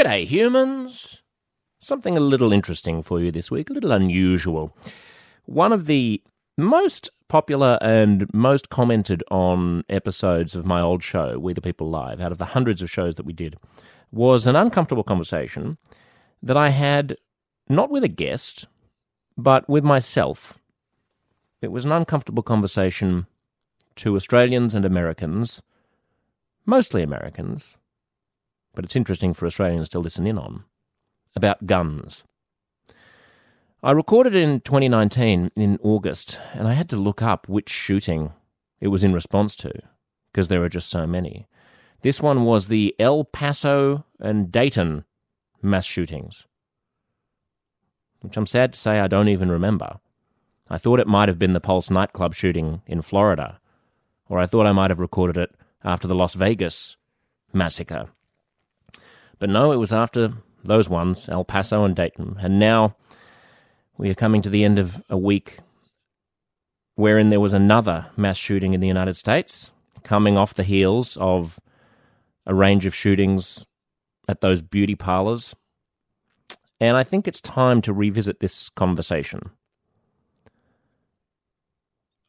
G'day, humans. Something a little interesting for you this week, a little unusual. One of the most popular and most commented on episodes of my old show, We the People Live, out of the hundreds of shows that we did, was an uncomfortable conversation that I had not with a guest, but with myself. It was an uncomfortable conversation to Australians and Americans, mostly Americans, but it's interesting for Australians to listen in on, about guns. I recorded in 2019 in August, and I had to look up which shooting it was in response to, because there are just so many. This one was the El Paso and Dayton mass shootings, which I'm sad to say I don't even remember. I thought it might have been the Pulse nightclub shooting in Florida, or I thought I might have recorded it after the Las Vegas massacre. But no, it was after those ones, El Paso and Dayton. And now we are coming to the end of a week wherein there was another mass shooting in the United States, coming off the heels of a range of shootings at those beauty parlors. And I think it's time to revisit this conversation.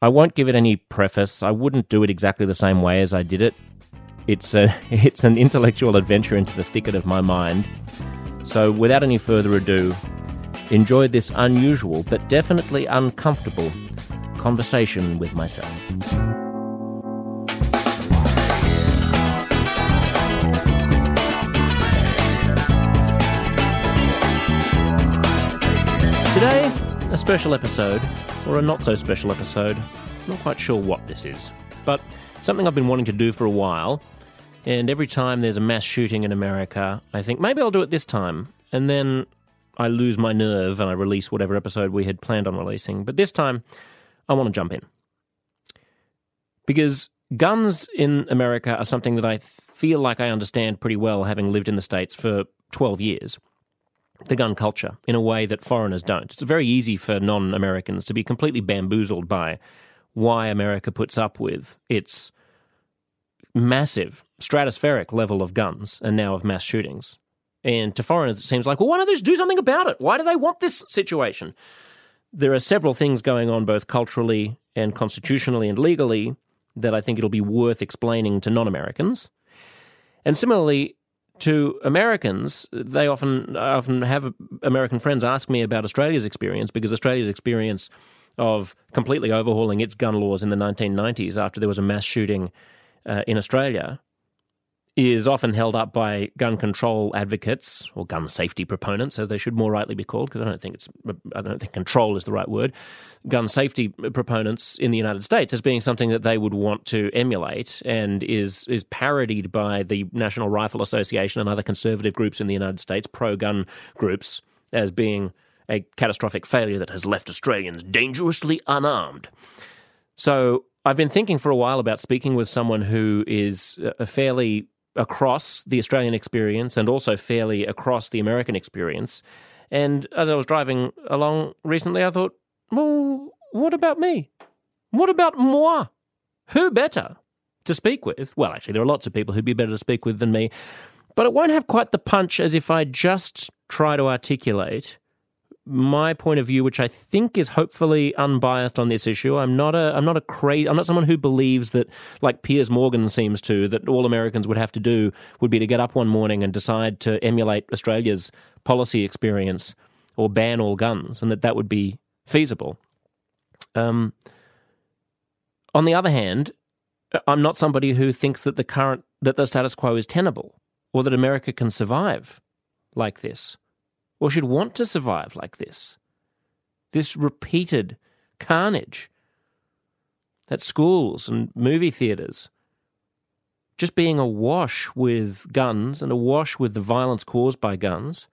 I won't give it any preface. I wouldn't do it exactly the same way as I did it. It's a it's an intellectual adventure into the thicket of my mind. So without any further ado, enjoy this unusual but definitely uncomfortable conversation with myself. Today, a special episode, or a not so special episode. Not quite sure what this is, but something I've been wanting to do for a while. And every time there's a mass shooting in America, I think maybe I'll do it this time. And then I lose my nerve and I release whatever episode we had planned on releasing. But this time, I want to jump in. Because guns in America are something that I feel like I understand pretty well, having lived in the States for 12 years the gun culture in a way that foreigners don't. It's very easy for non Americans to be completely bamboozled by why America puts up with its massive, stratospheric level of guns and now of mass shootings. And to foreigners, it seems like, well, why don't they just do something about it? Why do they want this situation? There are several things going on, both culturally and constitutionally and legally, that I think it'll be worth explaining to non Americans. And similarly, to Americans, they often often have American friends ask me about Australia's experience because Australia's experience of completely overhauling its gun laws in the 1990s after there was a mass shooting uh, in Australia is often held up by gun control advocates or gun safety proponents, as they should more rightly be called, because I don't think it's I don't think control is the right word. Gun safety proponents in the United States as being something that they would want to emulate, and is is parodied by the National Rifle Association and other conservative groups in the United States, pro-gun groups, as being a catastrophic failure that has left Australians dangerously unarmed. So I've been thinking for a while about speaking with someone who is a fairly across the Australian experience and also fairly across the American experience. And as I was driving along recently, I thought, well, what about me? What about moi? Who better to speak with? Well, actually, there are lots of people who'd be better to speak with than me, but it won't have quite the punch as if I just try to articulate my point of view, which I think is hopefully unbiased on this issue. I'm not a I'm not a crazy I'm not someone who believes that like Piers Morgan seems to that all Americans would have to do would be to get up one morning and decide to emulate Australia's policy experience or ban all guns, and that that would be feasible. Um, on the other hand, I'm not somebody who thinks that the current that the status quo is tenable or that America can survive like this or should want to survive like this. This repeated carnage at schools and movie theatres, just being awash with guns and awash with the violence caused by guns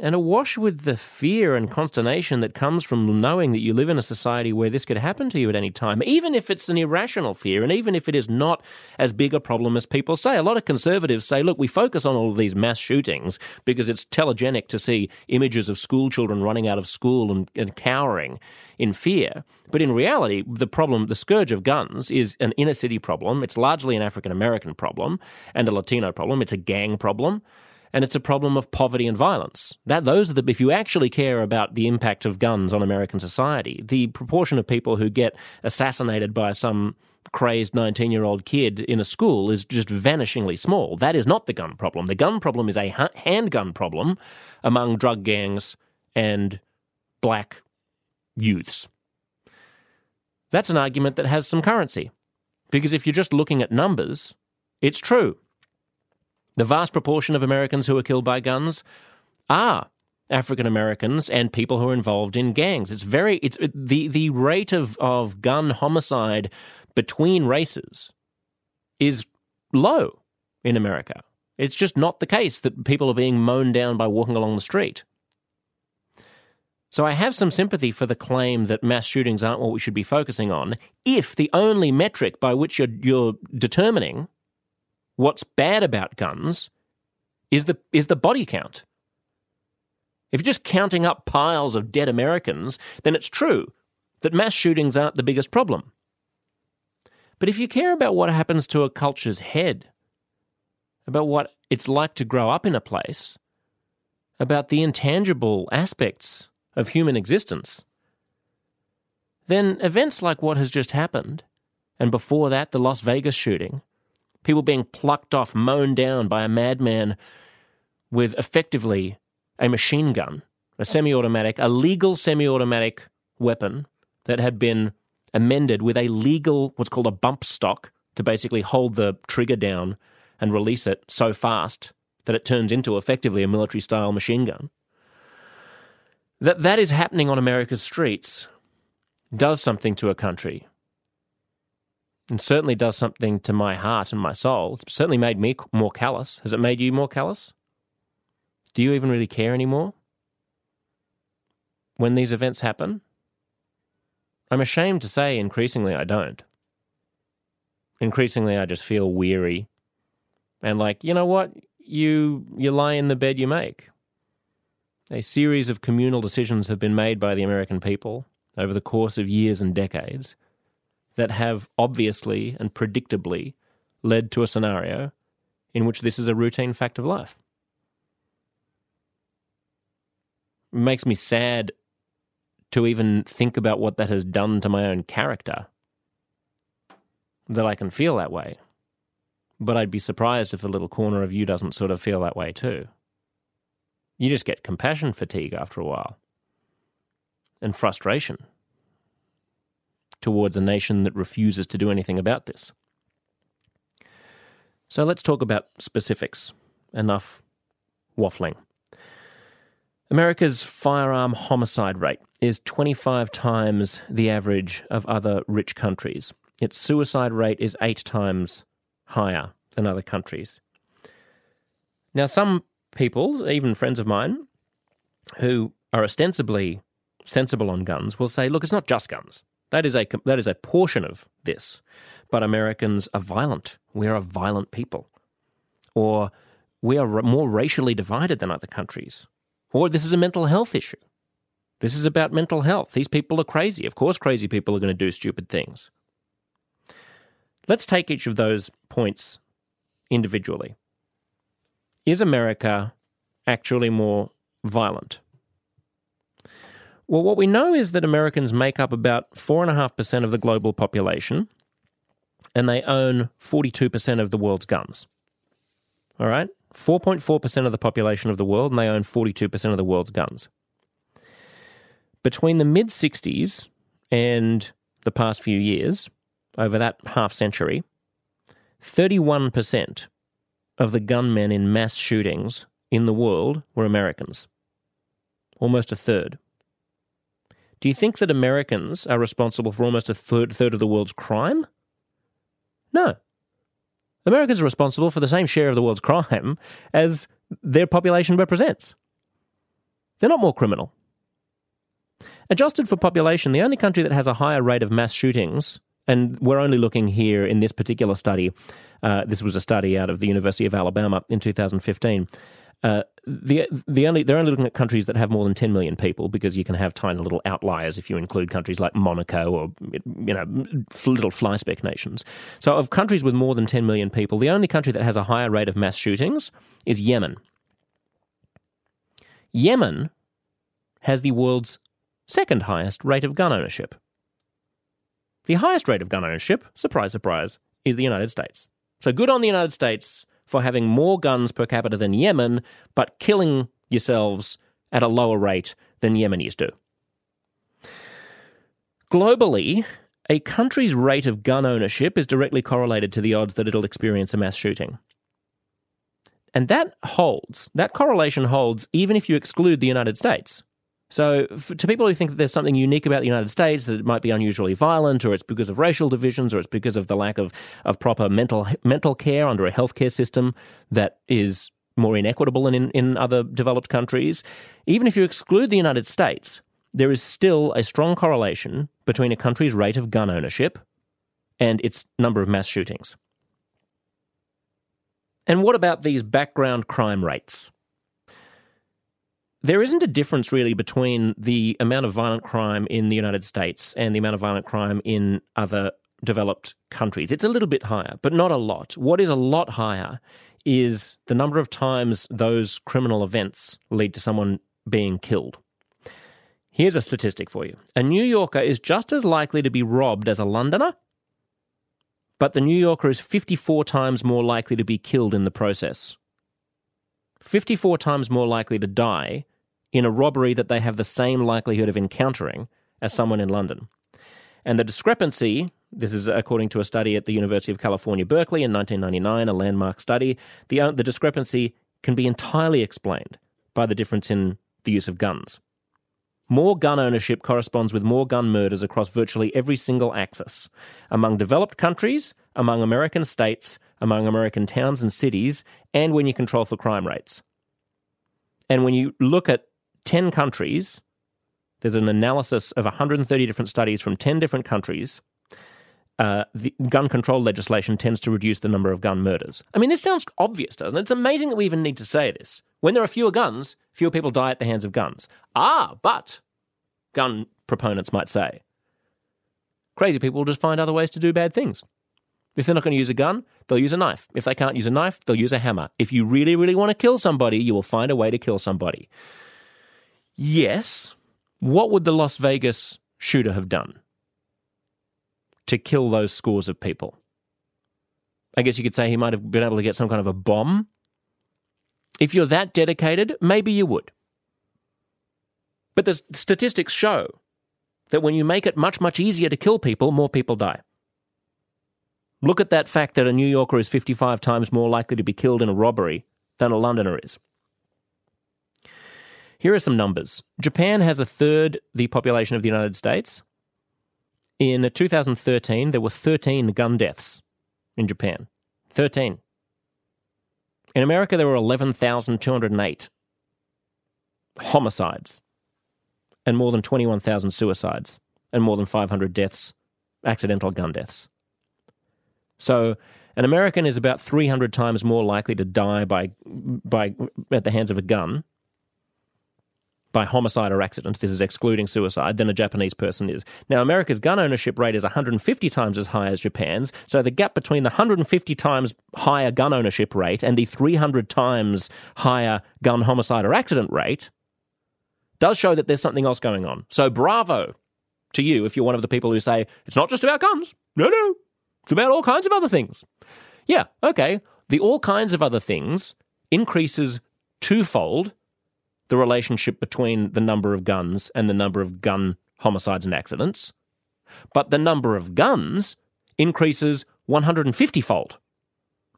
and awash with the fear and consternation that comes from knowing that you live in a society where this could happen to you at any time, even if it's an irrational fear, and even if it is not as big a problem as people say. A lot of conservatives say, look, we focus on all of these mass shootings because it's telegenic to see images of school children running out of school and, and cowering in fear. But in reality, the problem, the scourge of guns, is an inner city problem. It's largely an African American problem and a Latino problem. It's a gang problem. And it's a problem of poverty and violence. That those are the if you actually care about the impact of guns on American society, the proportion of people who get assassinated by some crazed 19-year-old kid in a school is just vanishingly small. That is not the gun problem. The gun problem is a handgun problem among drug gangs and black youths. That's an argument that has some currency. Because if you're just looking at numbers, it's true. The vast proportion of Americans who are killed by guns are African Americans and people who are involved in gangs. It's very it's the the rate of, of gun homicide between races is low in America. It's just not the case that people are being mown down by walking along the street. So I have some sympathy for the claim that mass shootings aren't what we should be focusing on if the only metric by which you're, you're determining what's bad about guns is the is the body count. If you're just counting up piles of dead Americans, then it's true that mass shootings aren't the biggest problem. But if you care about what happens to a culture's head, about what it's like to grow up in a place, about the intangible aspects of human existence, then events like what has just happened, and before that, the Las Vegas shooting, people being plucked off, mown down by a madman with effectively a machine gun, a semi automatic, a legal semi automatic weapon that had been amended with a legal, what's called a bump stock, to basically hold the trigger down and release it so fast that it turns into effectively a military style machine gun. That that is happening on America's streets does something to a country and certainly does something to my heart and my soul. It's certainly made me more callous. Has it made you more callous? Do you even really care anymore? When these events happen? I'm ashamed to say increasingly I don't. Increasingly I just feel weary and like, you know what? You you lie in the bed you make. A series of communal decisions have been made by the American people over the course of years and decades that have obviously and predictably led to a scenario in which this is a routine fact of life. It makes me sad to even think about what that has done to my own character that I can feel that way. But I'd be surprised if a little corner of you doesn't sort of feel that way too. You just get compassion fatigue after a while and frustration towards a nation that refuses to do anything about this. So let's talk about specifics. Enough waffling. America's firearm homicide rate is 25 times the average of other rich countries. Its suicide rate is eight times higher than other countries. Now, some people, even friends of mine, who are ostensibly sensible on guns, will say, look, it's not just guns. That is a that is a portion of this. But Americans are violent. We are a violent people, or we are more racially divided than other countries, or this is a mental health issue. This is about mental health. These people are crazy. Of course, crazy people are going to do stupid things. Let's take each of those points individually. Is America actually more violent? Well, what we know is that Americans make up about 4.5% of the global population, and they own 42% of the world's guns. All right? 4.4% of the population of the world, and they own 42% of the world's guns. Between the mid 60s and the past few years, over that half century, 31% of the gunmen in mass shootings in the world were Americans. Almost a third. Do you think that Americans are responsible for almost a third, third of the world's crime? No. Americans are responsible for the same share of the world's crime as their population represents. They're not more criminal. Adjusted for population, the only country that has a higher rate of mass shootings, and we're only looking here in this particular study, uh, this was a study out of the University of Alabama in 2015. Uh, the the only they're only looking at countries that have more than 10 million people because you can have tiny little outliers if you include countries like Monaco or you know little fly speck nations. So of countries with more than 10 million people, the only country that has a higher rate of mass shootings is Yemen. Yemen has the world's second highest rate of gun ownership. The highest rate of gun ownership, surprise, surprise, is the United States. So good on the United States for having more guns per capita than Yemen, but killing yourselves at a lower rate than Yemenis do. Globally, a country's rate of gun ownership is directly correlated to the odds that it'll experience a mass shooting. And that holds, that correlation holds even if you exclude the United States. So, for, to people who think that there's something unique about the United States, that it might be unusually violent, or it's because of racial divisions, or it's because of the lack of, of proper mental mental care under a healthcare system that is more inequitable than in, in other developed countries, even if you exclude the United States, there is still a strong correlation between a country's rate of gun ownership and its number of mass shootings. And what about these background crime rates? There isn't a difference really between the amount of violent crime in the United States and the amount of violent crime in other developed countries. It's a little bit higher, but not a lot. What is a lot higher is the number of times those criminal events lead to someone being killed. Here's a statistic for you a New Yorker is just as likely to be robbed as a Londoner, but the New Yorker is 54 times more likely to be killed in the process. 54 times more likely to die in a robbery that they have the same likelihood of encountering as someone in London. And the discrepancy, this is according to a study at the University of California, Berkeley in 1999, a landmark study, the, uh, the discrepancy can be entirely explained by the difference in the use of guns. More gun ownership corresponds with more gun murders across virtually every single axis. Among developed countries, among American states, among American towns and cities, and when you control for crime rates. And when you look at 10 countries. There's an analysis of 130 different studies from 10 different countries. Uh, the gun control legislation tends to reduce the number of gun murders. I mean, this sounds obvious, doesn't it? It's amazing that we even need to say this. When there are fewer guns, fewer people die at the hands of guns. Ah, but, gun proponents might say, crazy people will just find other ways to do bad things. If they're not going to use a gun, they'll use a knife. If they can't use a knife, they'll use a hammer. If you really, really want to kill somebody, you will find a way to kill somebody. Yes. What would the Las Vegas shooter have done to kill those scores of people? I guess you could say he might have been able to get some kind of a bomb. If you're that dedicated, maybe you would. But the statistics show that when you make it much, much easier to kill people, more people die. Look at that fact that a New Yorker is 55 times more likely to be killed in a robbery than a Londoner is. Here are some numbers Japan has a third the population of the United States. In 2013, there were 13 gun deaths in Japan. 13. In America, there were 11,208 homicides and more than 21,000 suicides and more than 500 deaths, accidental gun deaths. So, an American is about 300 times more likely to die by, by, at the hands of a gun by homicide or accident, this is excluding suicide, than a Japanese person is. Now, America's gun ownership rate is 150 times as high as Japan's, so the gap between the 150 times higher gun ownership rate and the 300 times higher gun homicide or accident rate does show that there's something else going on. So, bravo to you if you're one of the people who say, it's not just about guns. No, no, it's about all kinds of other things. Yeah, okay. The all kinds of other things increases twofold the relationship between the number of guns and the number of gun homicides and accidents, but the number of guns increases 150 fold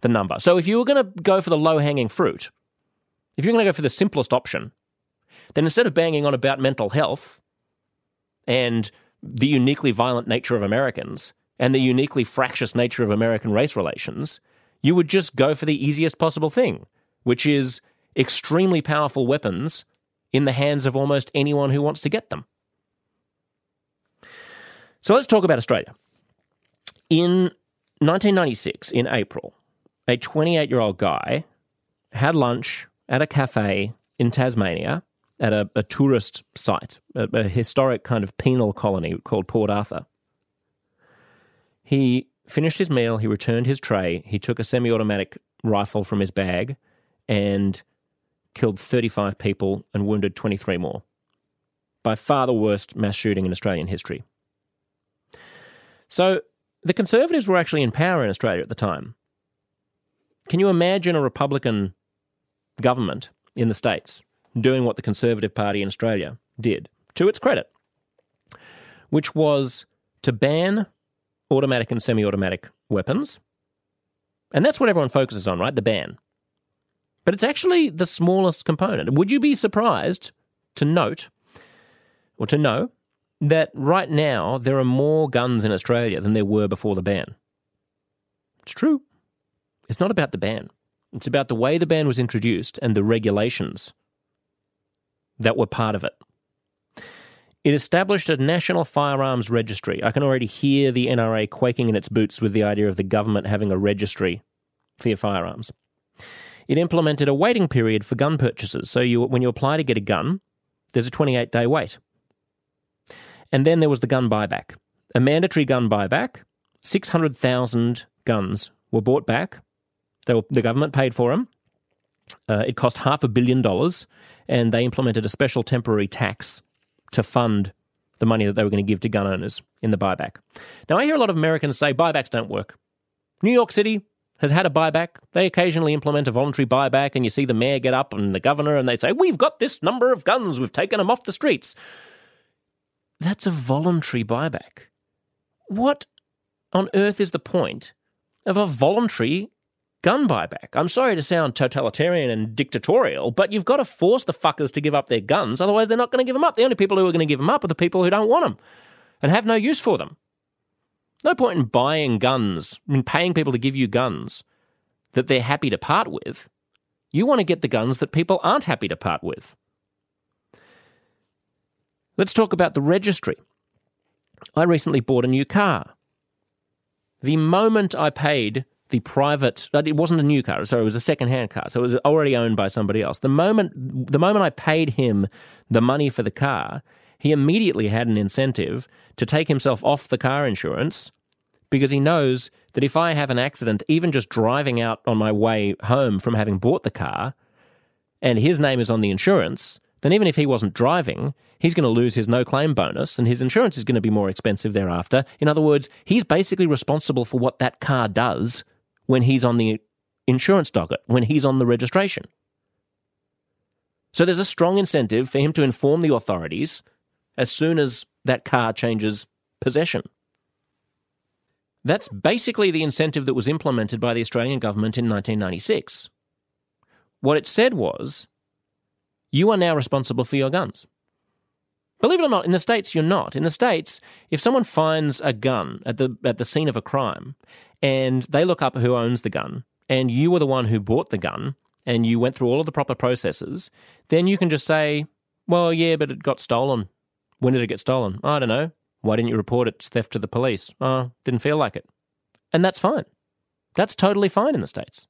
the number. So if you were going to go for the low hanging fruit, if you're going to go for the simplest option, then instead of banging on about mental health and the uniquely violent nature of Americans and the uniquely fractious nature of American race relations, you would just go for the easiest possible thing, which is extremely powerful weapons in the hands of almost anyone who wants to get them. So let's talk about Australia. In 1996, in April, a 28 year old guy had lunch at a cafe in Tasmania at a, a tourist site, a, a historic kind of penal colony called Port Arthur. He finished his meal, he returned his tray, he took a semi automatic rifle from his bag, and killed 35 people and wounded 23 more. By far the worst mass shooting in Australian history. So, the Conservatives were actually in power in Australia at the time. Can you imagine a Republican government in the States doing what the Conservative Party in Australia did, to its credit, which was to ban automatic and semi automatic weapons. And that's what everyone focuses on, right? The ban. But it's actually the smallest component. Would you be surprised to note or to know that right now there are more guns in Australia than there were before the ban? It's true. It's not about the ban. It's about the way the ban was introduced and the regulations that were part of it. It established a national firearms registry. I can already hear the NRA quaking in its boots with the idea of the government having a registry for your firearms. It implemented a waiting period for gun purchases. So you, when you apply to get a gun, there's a 28 day wait. And then there was the gun buyback, a mandatory gun buyback. 600,000 guns were bought back. Were, the government paid for them. Uh, it cost half a billion dollars, and they implemented a special temporary tax to fund the money that they were going to give to gun owners in the buyback. Now, I hear a lot of Americans say buybacks don't work. New York City has had a buyback. They occasionally implement a voluntary buyback, and you see the mayor get up and the governor, and they say, We've got this number of guns, we've taken them off the streets. That's a voluntary buyback. What on earth is the point of a voluntary gun buyback. I'm sorry to sound totalitarian and dictatorial, but you've got to force the fuckers to give up their guns, otherwise, they're not going to give them up. The only people who are going to give them up are the people who don't want them and have no use for them. No point in buying guns, in paying people to give you guns that they're happy to part with. You want to get the guns that people aren't happy to part with. Let's talk about the registry. I recently bought a new car. The moment I paid the private uh, it wasn't a new car so it was a second-hand car so it was already owned by somebody else the moment the moment i paid him the money for the car he immediately had an incentive to take himself off the car insurance because he knows that if i have an accident even just driving out on my way home from having bought the car and his name is on the insurance then even if he wasn't driving, he's going to lose his no claim bonus and his insurance is going to be more expensive thereafter. In other words, he's basically responsible for what that car does when he's on the insurance docket, when he's on the registration. So there's a strong incentive for him to inform the authorities as soon as that car changes possession. That's basically the incentive that was implemented by the Australian government in 1996. What it said was, you are now responsible for your guns. Believe it or not, in the States, you're not. In the States, if someone finds a gun at the, at the scene of a crime and they look up who owns the gun, and you were the one who bought the gun, and you went through all of the proper processes, then you can just say, well, yeah, but it got stolen. When did it get stolen? I don't know. Why didn't you report its theft to the police? Oh, didn't feel like it. And that's fine. That's totally fine in the States.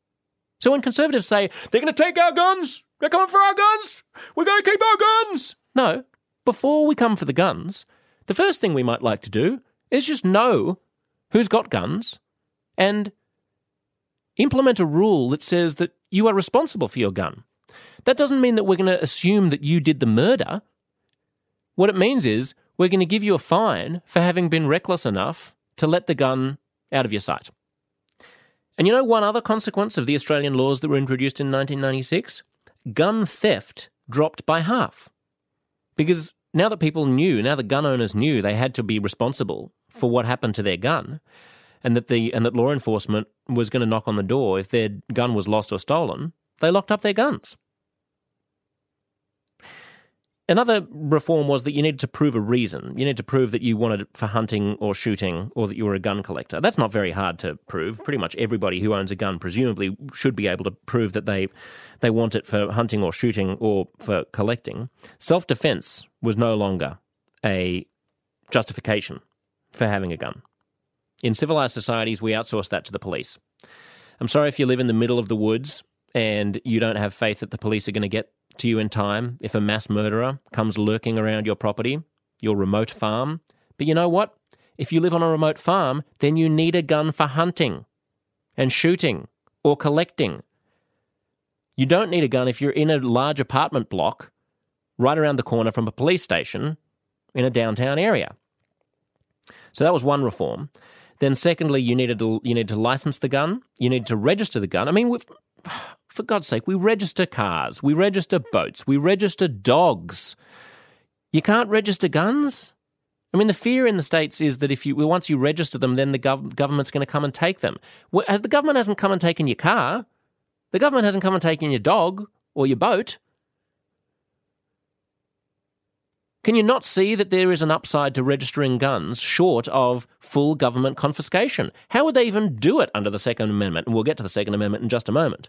So when conservatives say, they're going to take our guns, they're coming for our guns, we're going to keep our guns. No, before we come for the guns, the first thing we might like to do is just know who's got guns and implement a rule that says that you are responsible for your gun. That doesn't mean that we're going to assume that you did the murder. What it means is we're going to give you a fine for having been reckless enough to let the gun out of your sight. And you know one other consequence of the Australian laws that were introduced in 1996? Gun theft dropped by half. Because now that people knew, now the gun owners knew they had to be responsible for what happened to their gun, and that the and that law enforcement was going to knock on the door if their gun was lost or stolen, they locked up their guns. Another reform was that you needed to prove a reason. You need to prove that you wanted it for hunting or shooting or that you were a gun collector. That's not very hard to prove. Pretty much everybody who owns a gun presumably should be able to prove that they they want it for hunting or shooting or for collecting. Self-defense was no longer a justification for having a gun. In civilized societies, we outsource that to the police. I'm sorry if you live in the middle of the woods and you don't have faith that the police are going to get to you in time if a mass murderer comes lurking around your property, your remote farm. But you know what? If you live on a remote farm, then you need a gun for hunting and shooting or collecting. You don't need a gun if you're in a large apartment block right around the corner from a police station in a downtown area. So that was one reform. Then, secondly, you needed to you need to license the gun. You need to register the gun. I mean, for God's sake, we register cars, we register boats, we register dogs. You can't register guns. I mean, the fear in the states is that if you once you register them, then the gov- government's going to come and take them. Well, the government hasn't come and taken your car. The government hasn't come and taken your dog or your boat. Can you not see that there is an upside to registering guns short of full government confiscation? How would they even do it under the Second Amendment? And we'll get to the Second Amendment in just a moment.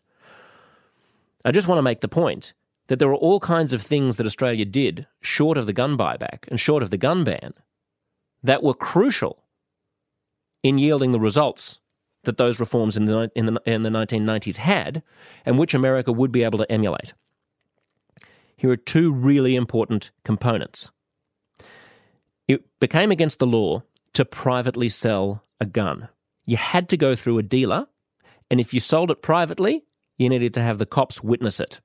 I just want to make the point that there are all kinds of things that Australia did short of the gun buyback and short of the gun ban that were crucial in yielding the results that those reforms in the, in the, in the 1990s had and which America would be able to emulate here are two really important components. It became against the law to privately sell a gun. You had to go through a dealer, and if you sold it privately, you needed to have the cops witness it.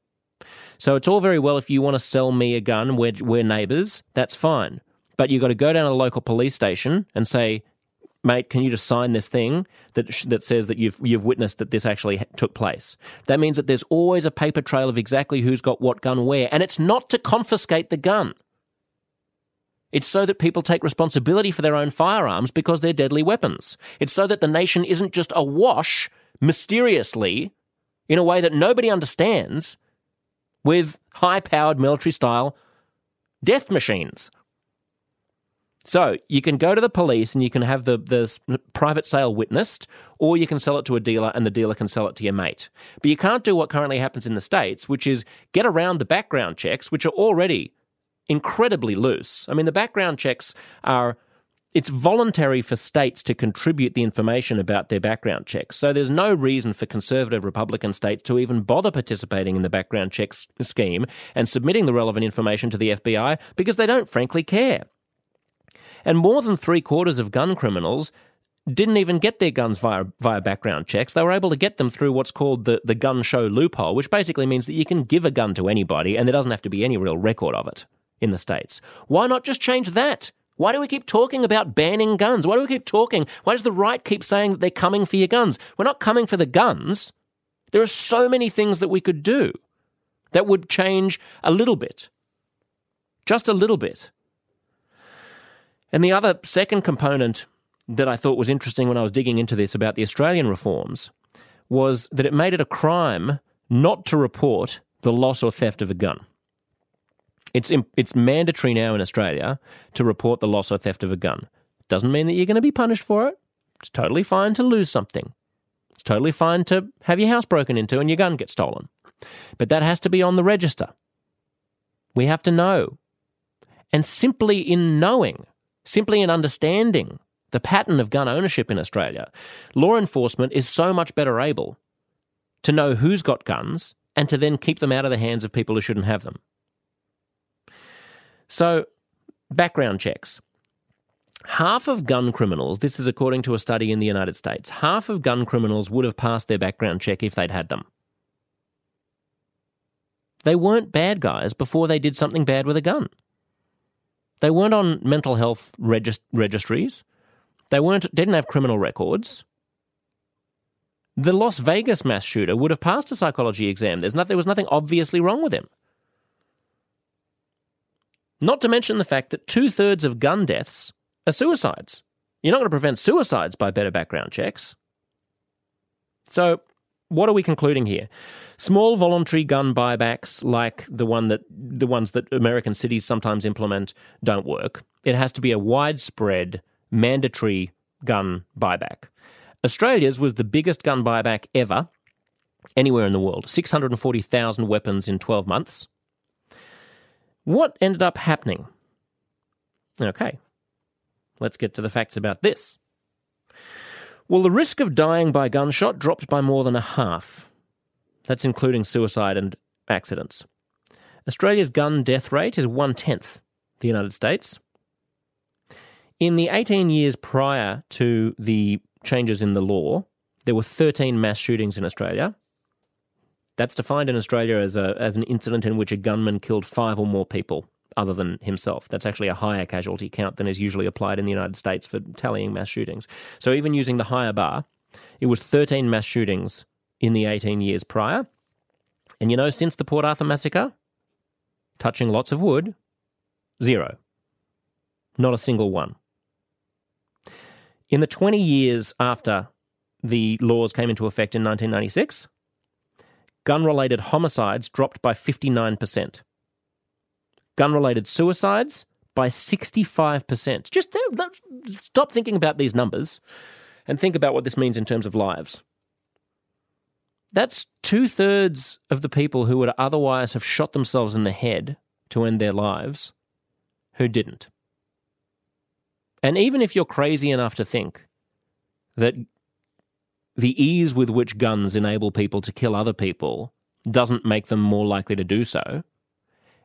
So it's all very well if you want to sell me a gun, we're, we're neighbours, that's fine. But you've got to go down to a local police station and say, mate, can you just sign this thing that that says that you've you've witnessed that this actually took place? That means that there's always a paper trail of exactly who's got what gun where, and it's not to confiscate the gun. It's so that people take responsibility for their own firearms because they're deadly weapons. It's so that the nation isn't just awash mysteriously in a way that nobody understands with high powered military style death machines. So you can go to the police and you can have the, the private sale witnessed, or you can sell it to a dealer and the dealer can sell it to your mate. But you can't do what currently happens in the States, which is get around the background checks, which are already incredibly loose. I mean, the background checks are it's voluntary for states to contribute the information about their background checks. So there's no reason for conservative Republican states to even bother participating in the background checks scheme and submitting the relevant information to the FBI because they don't frankly care. And more than three quarters of gun criminals didn't even get their guns via, via background checks. They were able to get them through what's called the, the gun show loophole, which basically means that you can give a gun to anybody and there doesn't have to be any real record of it in the States. Why not just change that? Why do we keep talking about banning guns? Why do we keep talking? Why does the right keep saying that they're coming for your guns? We're not coming for the guns. There are so many things that we could do that would change a little bit. Just a little bit. And the other second component that I thought was interesting when I was digging into this about the Australian reforms was that it made it a crime not to report the loss or theft of a gun. It's, it's mandatory now in Australia to report the loss or theft of a gun. Doesn't mean that you're going to be punished for it. It's totally fine to lose something. It's totally fine to have your house broken into and your gun get stolen. But that has to be on the register. We have to know. And simply in knowing simply in understanding the pattern of gun ownership in Australia, law enforcement is so much better able to know who's got guns and to then keep them out of the hands of people who shouldn't have them. So, background checks. Half of gun criminals, this is according to a study in the United States, half of gun criminals would have passed their background check if they'd had them. They weren't bad guys before they did something bad with a gun. They weren't on mental health regist- registries. They weren't didn't have criminal records. The Las Vegas mass shooter would have passed a psychology exam. Not, there was nothing obviously wrong with him. Not to mention the fact that two thirds of gun deaths are suicides. You're not going to prevent suicides by better background checks. So, what are we concluding here? Small voluntary gun buybacks, like the one that the ones that American cities sometimes implement, don't work. It has to be a widespread, mandatory gun buyback. Australia's was the biggest gun buyback ever, anywhere in the world. Six hundred and forty thousand weapons in twelve months. What ended up happening? Okay, let's get to the facts about this. Well, the risk of dying by gunshot dropped by more than a half. That's including suicide and accidents. Australia's gun death rate is one tenth the United States. In the 18 years prior to the changes in the law, there were 13 mass shootings in Australia. That's defined in Australia as, a, as an incident in which a gunman killed five or more people other than himself. That's actually a higher casualty count than is usually applied in the United States for tallying mass shootings. So even using the higher bar, it was 13 mass shootings in the 18 years prior. And you know, since the Port Arthur massacre, touching lots of wood, zero. Not a single one. In the 20 years after the laws came into effect in 1996, gun related homicides dropped by 59%. Gun related suicides by 65%. Just stop thinking about these numbers and think about what this means in terms of lives. That's two thirds of the people who would otherwise have shot themselves in the head to end their lives who didn't. And even if you're crazy enough to think that the ease with which guns enable people to kill other people doesn't make them more likely to do so,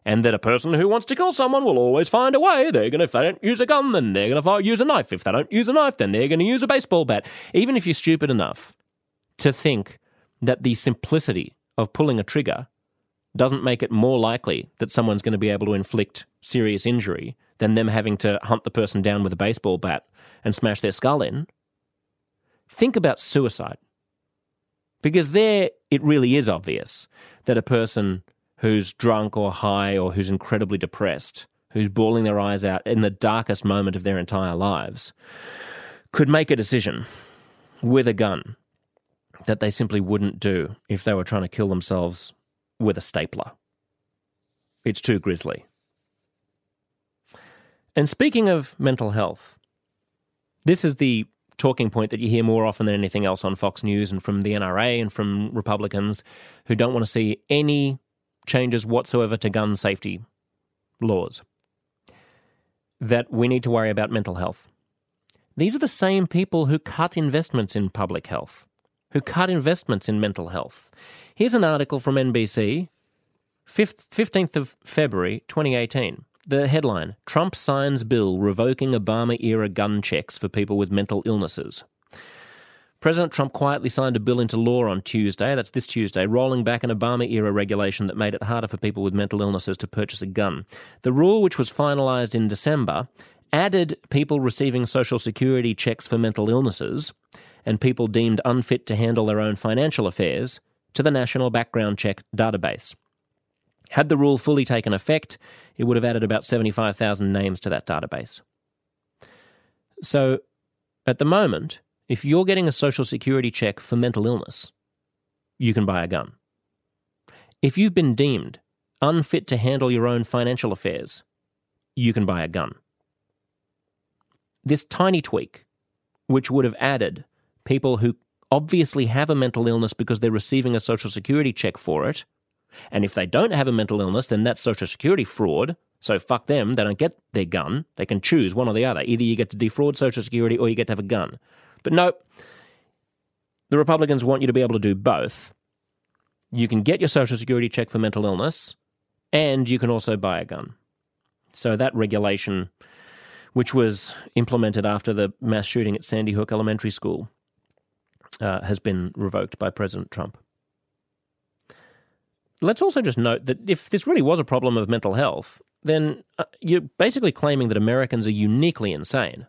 and that a person who wants to kill someone will always find a way. They're going to, if they don't use a gun, then they're going to use a knife. If they don't use a knife, then they're going to use a baseball bat. Even if you're stupid enough to think that the simplicity of pulling a trigger doesn't make it more likely that someone's going to be able to inflict serious injury than them having to hunt the person down with a baseball bat and smash their skull in, think about suicide. Because there it really is obvious that a person who's drunk or high or who's incredibly depressed, who's bawling their eyes out in the darkest moment of their entire lives, could make a decision with a gun that they simply wouldn't do if they were trying to kill themselves with a stapler. It's too grisly. And speaking of mental health, this is the talking point that you hear more often than anything else on Fox News and from the NRA and from Republicans who don't want to see any changes whatsoever to gun safety laws. That we need to worry about mental health. These are the same people who cut investments in public health, who cut investments in mental health. Here's an article from NBC, 15th of February 2018. The headline Trump signs bill revoking Obama era gun checks for people with mental illnesses. President Trump quietly signed a bill into law on Tuesday, that's this Tuesday, rolling back an Obama era regulation that made it harder for people with mental illnesses to purchase a gun. The rule, which was finalized in December, added people receiving Social Security checks for mental illnesses and people deemed unfit to handle their own financial affairs to the National Background Check database. Had the rule fully taken effect, it would have added about 75,000 names to that database. So, at the moment, if you're getting a social security check for mental illness, you can buy a gun. If you've been deemed unfit to handle your own financial affairs, you can buy a gun. This tiny tweak, which would have added people who obviously have a mental illness because they're receiving a social security check for it, and if they don't have a mental illness, then that's Social Security fraud. So fuck them. They don't get their gun. They can choose one or the other. Either you get to defraud Social Security or you get to have a gun. But no, the Republicans want you to be able to do both. You can get your Social Security check for mental illness, and you can also buy a gun. So that regulation, which was implemented after the mass shooting at Sandy Hook Elementary School, uh, has been revoked by President Trump. Let's also just note that if this really was a problem of mental health, then uh, you're basically claiming that Americans are uniquely insane.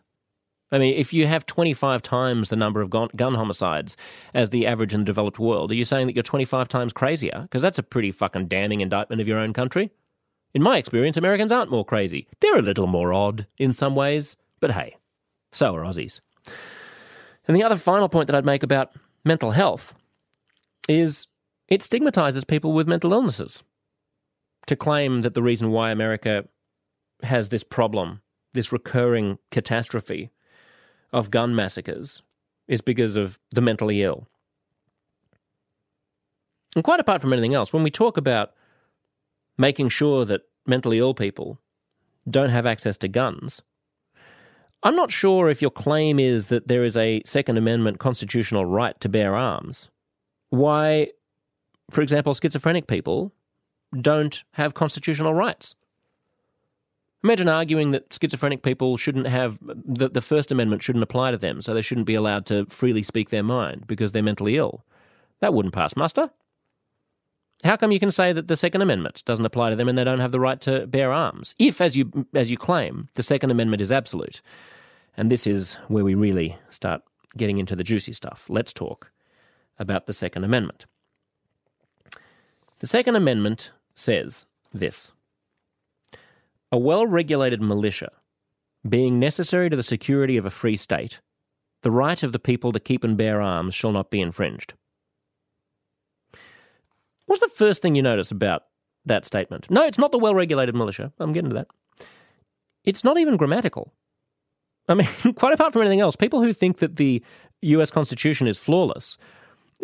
I mean, if you have 25 times the number of gun, homicides as the average in the developed world, are you saying that you're 25 times crazier? Because that's a pretty fucking damning indictment of your own country. In my experience, Americans aren't more crazy. They're a little more odd in some ways, but hey, so are Aussies. And the other final point that I'd make about mental health is it stigmatizes people with mental illnesses to claim that the reason why America has this problem, this recurring catastrophe of gun massacres, is because of the mentally ill. And quite apart from anything else, when we talk about making sure that mentally ill people don't have access to guns, I'm not sure if your claim is that there is a Second Amendment constitutional right to bear arms. Why for example, schizophrenic people don't have constitutional rights. Imagine arguing that schizophrenic people shouldn't have, the, the First Amendment shouldn't apply to them, so they shouldn't be allowed to freely speak their mind because they're mentally ill. That wouldn't pass muster. How come you can say that the Second Amendment doesn't apply to them and they don't have the right to bear arms? If, as you as you claim, the Second Amendment is absolute, and this is where we really start getting into the juicy stuff. Let's talk about the Second Amendment. The Second Amendment says this A well regulated militia, being necessary to the security of a free state, the right of the people to keep and bear arms shall not be infringed. What's the first thing you notice about that statement? No, it's not the well regulated militia. I'm getting to that. It's not even grammatical. I mean, quite apart from anything else, people who think that the US Constitution is flawless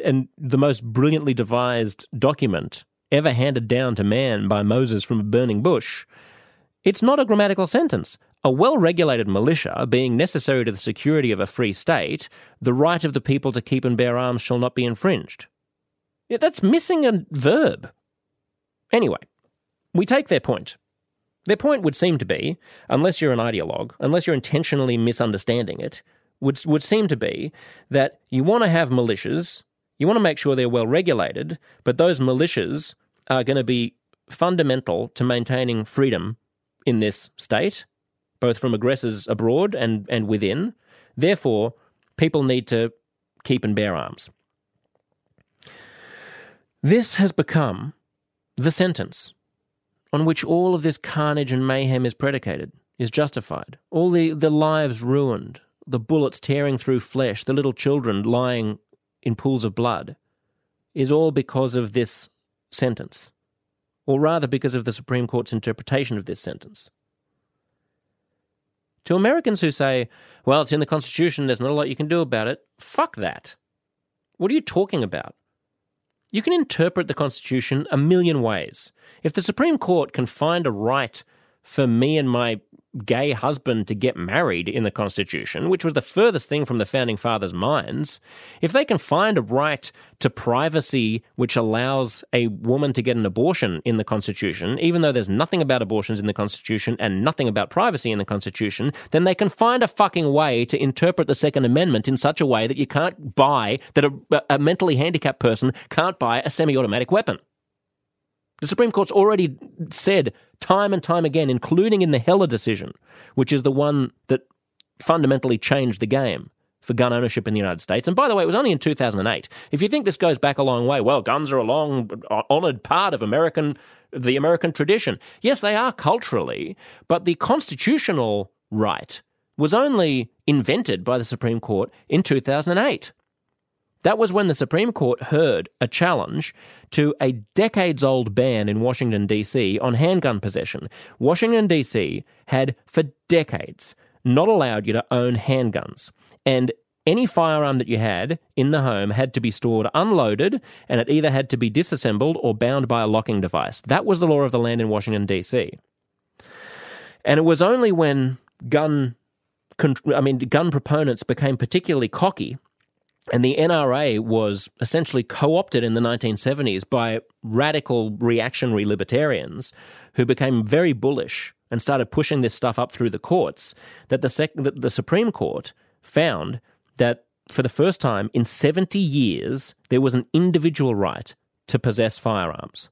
and the most brilliantly devised document ever handed down to man by Moses from a burning bush, it's not a grammatical sentence. A well regulated militia, being necessary to the security of a free state, the right of the people to keep and bear arms shall not be infringed. That's missing a verb. Anyway, we take their point. Their point would seem to be, unless you're an ideologue, unless you're intentionally misunderstanding it, would, would seem to be that you want to have militias, you want to make sure they're well regulated, but those militias are going to be fundamental to maintaining freedom in this state, both from aggressors abroad and, and within. Therefore, people need to keep and bear arms. This has become the sentence on which all of this carnage and mayhem is predicated, is justified. All the, the lives ruined, the bullets tearing through flesh, the little children lying in pools of blood, is all because of this sentence, or rather because of the Supreme Court's interpretation of this sentence. To Americans who say, well, it's in the Constitution, there's not a lot you can do about it, fuck that. What are you talking about? You can interpret the Constitution a million ways. If the Supreme Court can find a right for me and my gay husband to get married in the Constitution, which was the furthest thing from the founding fathers' minds, if they can find a right to privacy which allows a woman to get an abortion in the Constitution, even though there's nothing about abortions in the Constitution and nothing about privacy in the Constitution, then they can find a fucking way to interpret the Second Amendment in such a way that you can't buy, that a, a mentally handicapped person can't buy a semi automatic weapon. The Supreme Court's already said time and time again, including in the Heller decision, which is the one that fundamentally changed the game for gun ownership in the United States. And by the way, it was only in 2008. If you think this goes back a long way, well, guns are a long honored part of American the American tradition. Yes, they are culturally, but the constitutional right was only invented by the Supreme Court in 2008. That was when the Supreme Court heard a challenge to a decades old ban in Washington, D.C. on handgun possession. Washington, D.C. had for decades not allowed you to own handguns. And any firearm that you had in the home had to be stored unloaded and it either had to be disassembled or bound by a locking device. That was the law of the land in Washington, D.C. And it was only when gun. I mean, gun proponents became particularly cocky and the NRA was essentially co opted in the 1970s by radical reactionary libertarians who became very bullish and started pushing this stuff up through the courts. That the, sec- that the Supreme Court found that for the first time in 70 years, there was an individual right to possess firearms.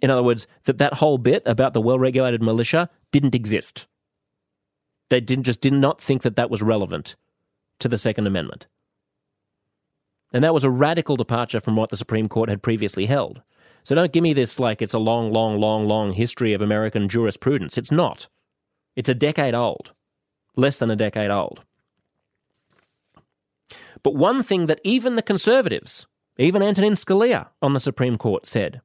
In other words, that that whole bit about the well regulated militia didn't exist. They didn't, just did not think that that was relevant to the Second Amendment. And that was a radical departure from what the Supreme Court had previously held. So don't give me this like it's a long, long, long, long history of American jurisprudence. It's not. It's a decade old, less than a decade old. But one thing that even the conservatives, even Antonin Scalia on the Supreme Court said,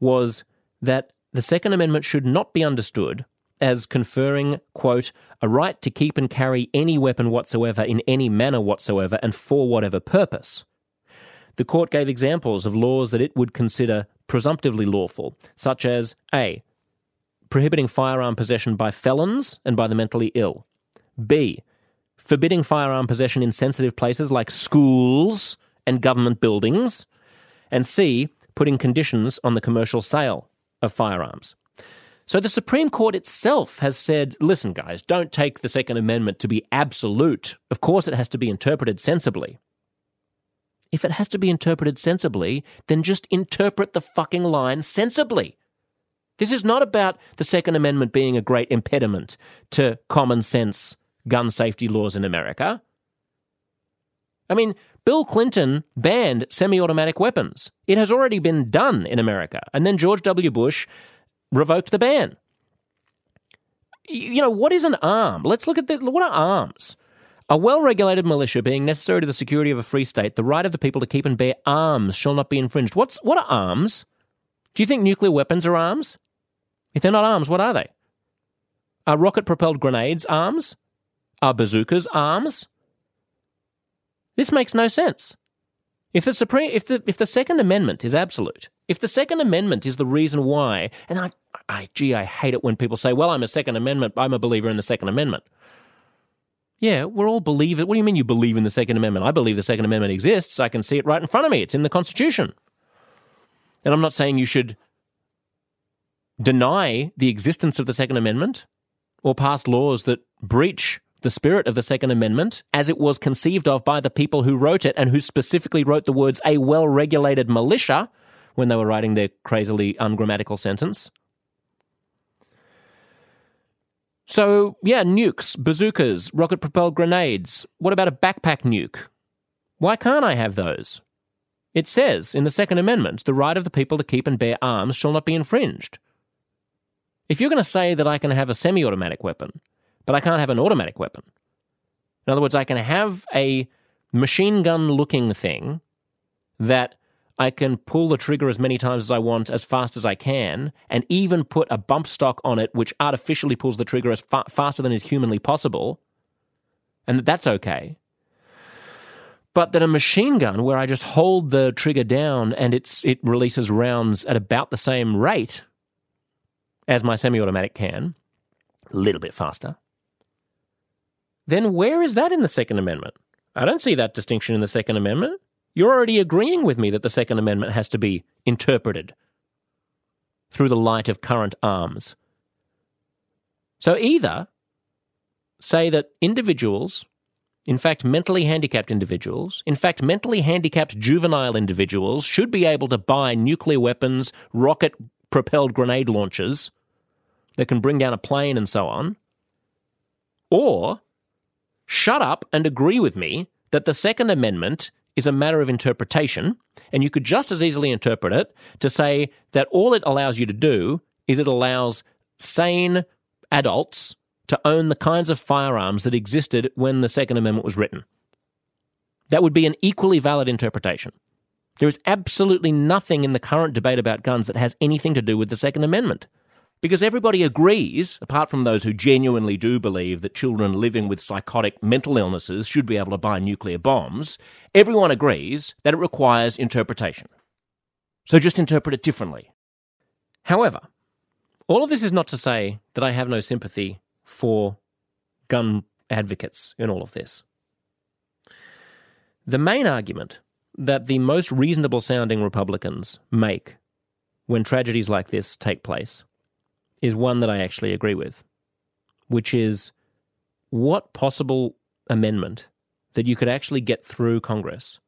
was that the Second Amendment should not be understood as conferring, quote, a right to keep and carry any weapon whatsoever in any manner whatsoever and for whatever purpose, the court gave examples of laws that it would consider presumptively lawful, such as A. Prohibiting firearm possession by felons and by the mentally ill. B. Forbidding firearm possession in sensitive places like schools and government buildings. And C. Putting conditions on the commercial sale of firearms. So the Supreme Court itself has said, listen, guys, don't take the Second Amendment to be absolute. Of course, it has to be interpreted sensibly. If it has to be interpreted sensibly, then just interpret the fucking line sensibly. This is not about the Second Amendment being a great impediment to common sense gun safety laws in America. I mean, Bill Clinton banned semi automatic weapons. It has already been done in America. And then George W. Bush revoked the ban. You know, what is an arm? Let's look at the, what are arms? A well regulated militia being necessary to the security of a free state, the right of the people to keep and bear arms shall not be infringed. What's, what are arms? Do you think nuclear weapons are arms? If they're not arms, what are they? Are rocket propelled grenades arms? Are bazookas arms? This makes no sense. If the Supreme, if the if the Second Amendment is absolute, if the Second Amendment is the reason why, and I, I, gee, I hate it when people say, "Well, I'm a Second Amendment, I'm a believer in the Second Amendment." Yeah, we're all believe it. What do you mean you believe in the Second Amendment? I believe the Second Amendment exists. I can see it right in front of me. It's in the Constitution, and I'm not saying you should deny the existence of the Second Amendment or pass laws that breach the spirit of the Second Amendment as it was conceived of by the people who wrote it and who specifically wrote the words a well regulated militia when they were writing their crazily ungrammatical sentence. So, yeah, nukes, bazookas, rocket propelled grenades. What about a backpack nuke? Why can't I have those? It says in the Second Amendment the right of the people to keep and bear arms shall not be infringed. If you're going to say that I can have a semi automatic weapon, but I can't have an automatic weapon, in other words, I can have a machine gun looking thing that I can pull the trigger as many times as I want, as fast as I can, and even put a bump stock on it which artificially pulls the trigger as fa- faster than is humanly possible, and that that's okay. But that a machine gun where I just hold the trigger down and it's it releases rounds at about the same rate as my semi automatic can, a little bit faster, then where is that in the Second Amendment? I don't see that distinction in the Second Amendment. You're already agreeing with me that the Second Amendment has to be interpreted through the light of current arms. So either say that individuals, in fact, mentally handicapped individuals, in fact, mentally handicapped juvenile individuals, should be able to buy nuclear weapons, rocket propelled grenade launchers that can bring down a plane and so on, or shut up and agree with me that the Second Amendment is a matter of interpretation, and you could just as easily interpret it to say that all it allows you to do is it allows sane adults to own the kinds of firearms that existed when the Second Amendment was written. That would be an equally valid interpretation. There is absolutely nothing in the current debate about guns that has anything to do with the Second Amendment. Because everybody agrees, apart from those who genuinely do believe that children living with psychotic mental illnesses should be able to buy nuclear bombs, everyone agrees that it requires interpretation. So just interpret it differently. However, all of this is not to say that I have no sympathy for gun advocates in all of this. The main argument that the most reasonable sounding Republicans make when tragedies like this take place is one that I actually agree with, which is what possible amendment that you could actually get through Congress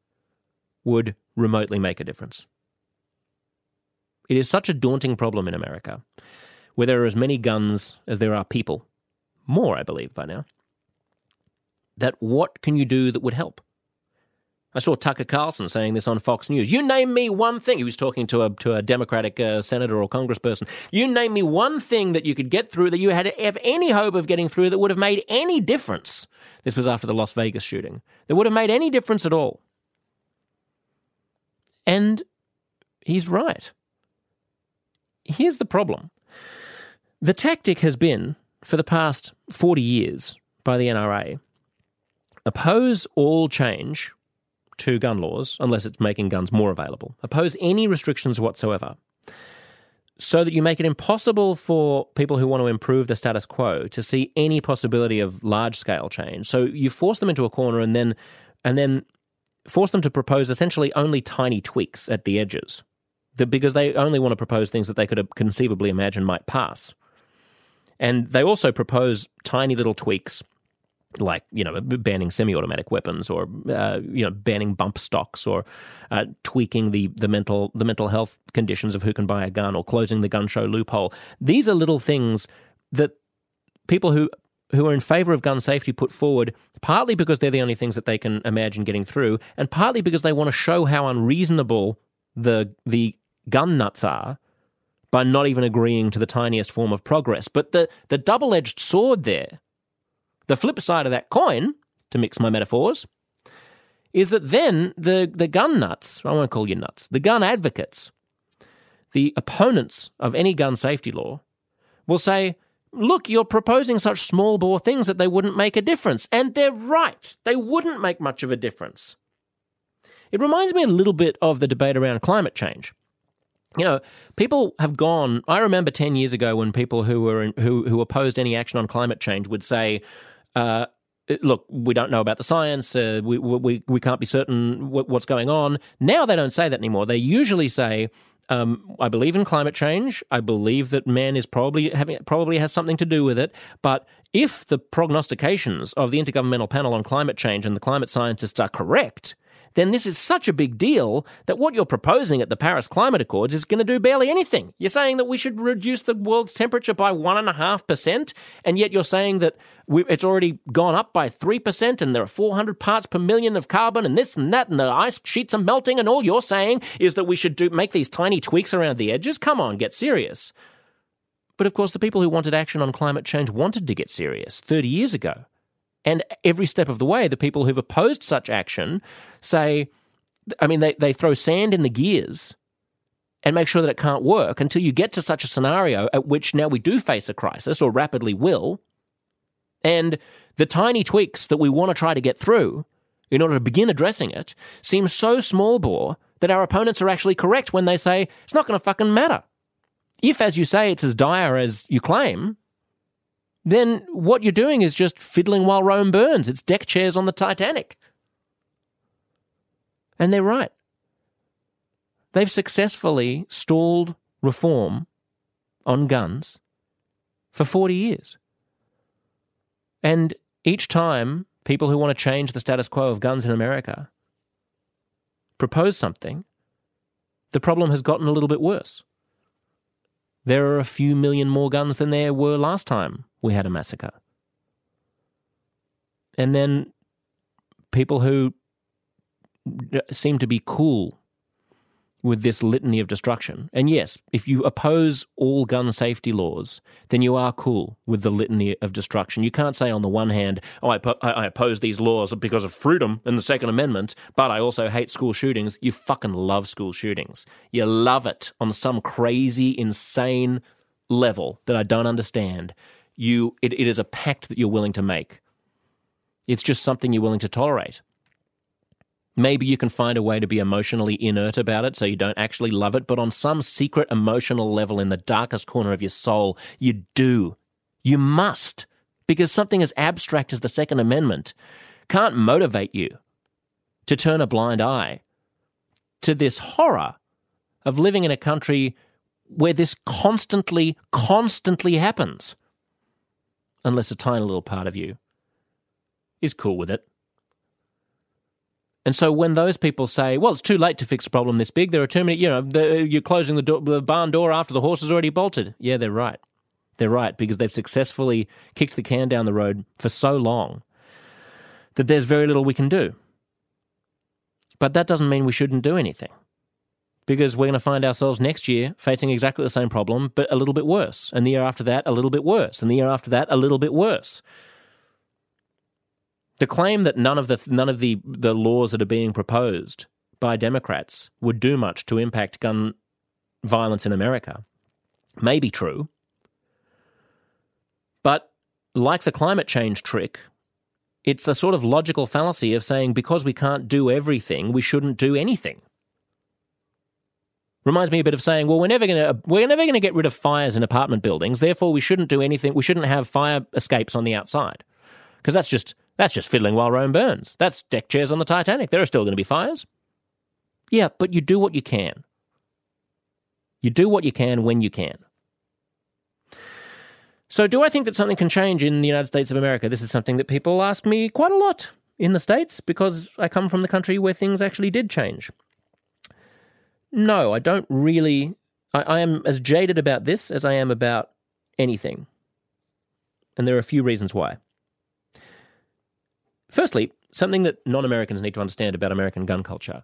would remotely make a difference. It is such a daunting problem in America, where there are as many guns as there are people, more, I believe, by now, that what can you do that would help? I saw Tucker Carlson saying this on Fox News. You name me one thing. He was talking to a to a Democratic uh, senator or congressperson. You name me one thing that you could get through that you had have any hope of getting through that would have made any difference. This was after the Las Vegas shooting. That would have made any difference at all. And he's right. Here's the problem. The tactic has been for the past 40 years by the NRA oppose all change to gun laws unless it's making guns more available. Oppose any restrictions whatsoever so that you make it impossible for people who want to improve the status quo to see any possibility of large scale change. So you force them into a corner and then and then force them to propose essentially only tiny tweaks at the edges. Because they only want to propose things that they could conceivably imagine might pass. And they also propose tiny little tweaks like you know banning semi-automatic weapons or uh, you know banning bump stocks or uh, tweaking the the mental the mental health conditions of who can buy a gun or closing the gun show loophole. These are little things that people who who are in favour of gun safety put forward partly because they're the only things that they can imagine getting through, and partly because they want to show how unreasonable the the gun nuts are by not even agreeing to the tiniest form of progress. But the the double edged sword there the flip side of that coin, to mix my metaphors, is that then the, the gun nuts, I won't call you nuts, the gun advocates, the opponents of any gun safety law, will say, look, you're proposing such small bore things that they wouldn't make a difference. And they're right. They wouldn't make much of a difference. It reminds me a little bit of the debate around climate change. You know, people have gone. I remember ten years ago when people who were in, who who opposed any action on climate change would say, uh, look, we don't know about the science. Uh, we, we, we can't be certain what's going on. Now they don't say that anymore. They usually say, um, I believe in climate change. I believe that man is probably having probably has something to do with it. But if the prognostications of the Intergovernmental Panel on Climate Change and the climate scientists are correct, then this is such a big deal that what you're proposing at the Paris Climate Accords is going to do barely anything. You're saying that we should reduce the world's temperature by 1.5%, and yet you're saying that we, it's already gone up by 3%, and there are 400 parts per million of carbon, and this and that, and the ice sheets are melting, and all you're saying is that we should do, make these tiny tweaks around the edges? Come on, get serious. But of course, the people who wanted action on climate change wanted to get serious 30 years ago. And every step of the way, the people who've opposed such action say, I mean, they, they throw sand in the gears and make sure that it can't work until you get to such a scenario at which now we do face a crisis or rapidly will. And the tiny tweaks that we want to try to get through in order to begin addressing it seem so small bore that our opponents are actually correct when they say it's not going to fucking matter. If, as you say, it's as dire as you claim, then what you're doing is just fiddling while Rome burns. It's deck chairs on the Titanic. And they're right. They've successfully stalled reform on guns for 40 years. And each time people who want to change the status quo of guns in America propose something, the problem has gotten a little bit worse. There are a few million more guns than there were last time we had a massacre. And then people who seem to be cool with this litany of destruction. And yes, if you oppose all gun safety laws, then you are cool with the litany of destruction. You can't say on the one hand, oh, I, I oppose these laws because of freedom and the Second Amendment, but I also hate school shootings. You fucking love school shootings. You love it on some crazy, insane level that I don't understand you it, it is a pact that you're willing to make. It's just something you're willing to tolerate. Maybe you can find a way to be emotionally inert about it so you don't actually love it, but on some secret emotional level in the darkest corner of your soul, you do. You must. Because something as abstract as the Second Amendment can't motivate you to turn a blind eye to this horror of living in a country where this constantly, constantly happens unless a tiny little part of you is cool with it. And so when those people say, well, it's too late to fix a problem this big, there are too many, you know, the, you're closing the, door, the barn door after the horse has already bolted. Yeah, they're right. They're right because they've successfully kicked the can down the road for so long that there's very little we can do. But that doesn't mean we shouldn't do anything because we're going to find ourselves next year facing exactly the same problem, but a little bit worse. And the year after that, a little bit worse. And the year after that, a little bit worse. The claim that none of the none of the, the laws that are being proposed by Democrats would do much to impact gun violence in America may be true. But like the climate change trick, it's a sort of logical fallacy of saying because we can't do everything, we shouldn't do anything. Reminds me a bit of saying, well, we're never going to we're never going to get rid of fires in apartment buildings. Therefore, we shouldn't do anything. We shouldn't have fire escapes on the outside because that's just that's just fiddling while Rome burns. That's deck chairs on the Titanic. There are still going to be fires. Yeah, but you do what you can. You do what you can when you can. So, do I think that something can change in the United States of America? This is something that people ask me quite a lot in the States because I come from the country where things actually did change. No, I don't really. I, I am as jaded about this as I am about anything. And there are a few reasons why. Firstly, something that non Americans need to understand about American gun culture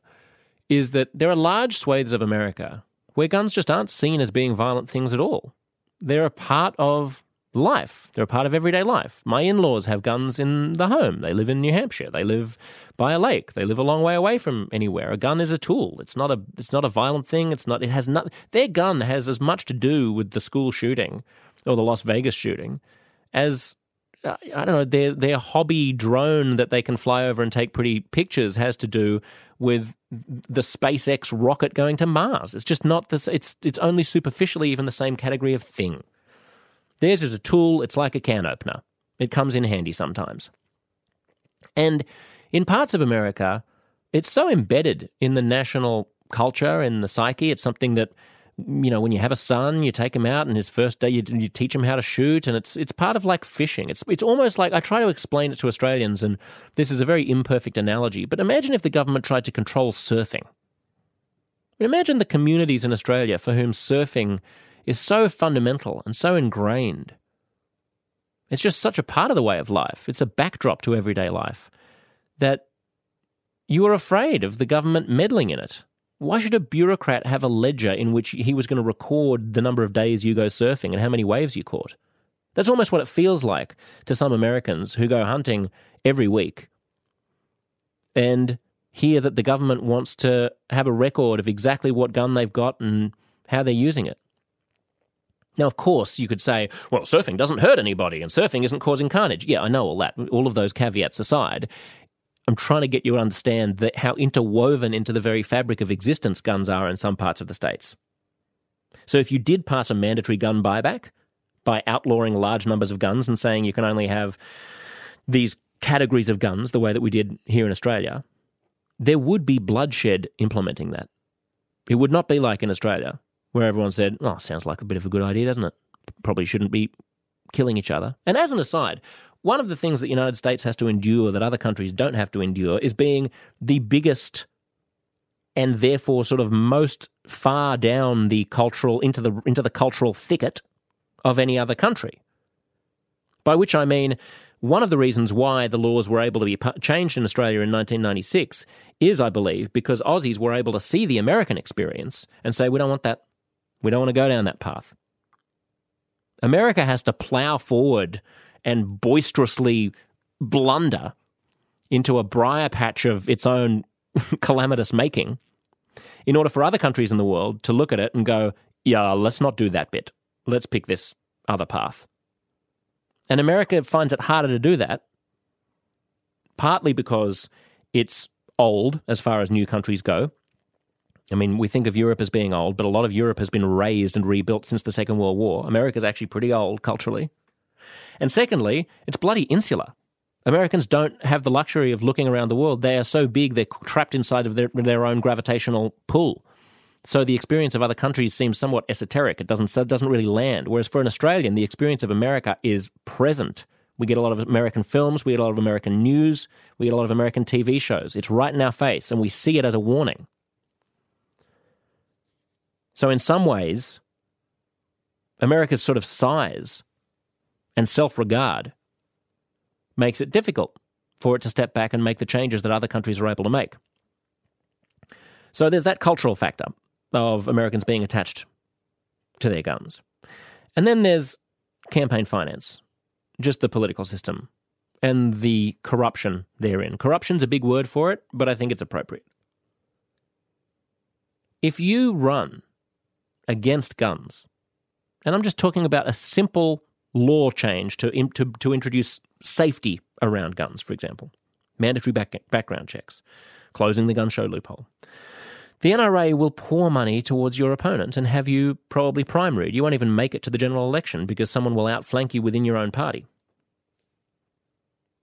is that there are large swathes of America where guns just aren't seen as being violent things at all. They're a part of life. They're a part of everyday life. My in laws have guns in the home. They live in New Hampshire. They live by a lake. They live a long way away from anywhere. A gun is a tool. It's not a it's not a violent thing. It's not it has not their gun has as much to do with the school shooting or the Las Vegas shooting as I don't know, their their hobby drone that they can fly over and take pretty pictures has to do with the SpaceX rocket going to Mars. It's just not this. It's it's only superficially even the same category of thing. Theirs is a tool. It's like a can opener. It comes in handy sometimes. And in parts of America, it's so embedded in the national culture and the psyche. It's something that you know, when you have a son, you take him out, and his first day, you, you teach him how to shoot, and it's it's part of like fishing. It's it's almost like I try to explain it to Australians, and this is a very imperfect analogy. But imagine if the government tried to control surfing. Imagine the communities in Australia for whom surfing is so fundamental and so ingrained. It's just such a part of the way of life. It's a backdrop to everyday life that you are afraid of the government meddling in it. Why should a bureaucrat have a ledger in which he was going to record the number of days you go surfing and how many waves you caught? That's almost what it feels like to some Americans who go hunting every week and hear that the government wants to have a record of exactly what gun they've got and how they're using it. Now, of course, you could say, well, surfing doesn't hurt anybody and surfing isn't causing carnage. Yeah, I know all that. All of those caveats aside, I'm trying to get you to understand that how interwoven into the very fabric of existence guns are in some parts of the states. So if you did pass a mandatory gun buyback by outlawing large numbers of guns and saying you can only have these categories of guns the way that we did here in Australia, there would be bloodshed implementing that. It would not be like in Australia, where everyone said, oh, sounds like a bit of a good idea, doesn't it? Probably shouldn't be killing each other. And as an aside, one of the things that the United States has to endure that other countries don't have to endure is being the biggest and therefore sort of most far down the cultural into the into the cultural thicket of any other country. By which I mean one of the reasons why the laws were able to be changed in Australia in 1996 is, I believe, because Aussies were able to see the American experience and say, we don't want that. We don't want to go down that path. America has to plow forward and boisterously blunder into a briar patch of its own calamitous making in order for other countries in the world to look at it and go, yeah, let's not do that bit. Let's pick this other path. And America finds it harder to do that, partly because it's old as far as new countries go. I mean, we think of Europe as being old, but a lot of Europe has been razed and rebuilt since the Second World War. America's actually pretty old culturally. And secondly, it's bloody insular. Americans don't have the luxury of looking around the world. They are so big, they're trapped inside of their, their own gravitational pull. So the experience of other countries seems somewhat esoteric. It doesn't, it doesn't really land. Whereas for an Australian, the experience of America is present. We get a lot of American films, we get a lot of American news, we get a lot of American TV shows. It's right in our face, and we see it as a warning. So, in some ways, America's sort of size and self regard makes it difficult for it to step back and make the changes that other countries are able to make. So there's that cultural factor of Americans being attached to their guns. And then there's campaign finance, just the political system and the corruption therein. Corruption's a big word for it, but I think it's appropriate. If you run against guns, and I'm just talking about a simple law change to, to, to introduce safety around guns, for example, mandatory back, background checks, closing the gun show loophole. The NRA will pour money towards your opponent and have you probably primaried. You won't even make it to the general election because someone will outflank you within your own party.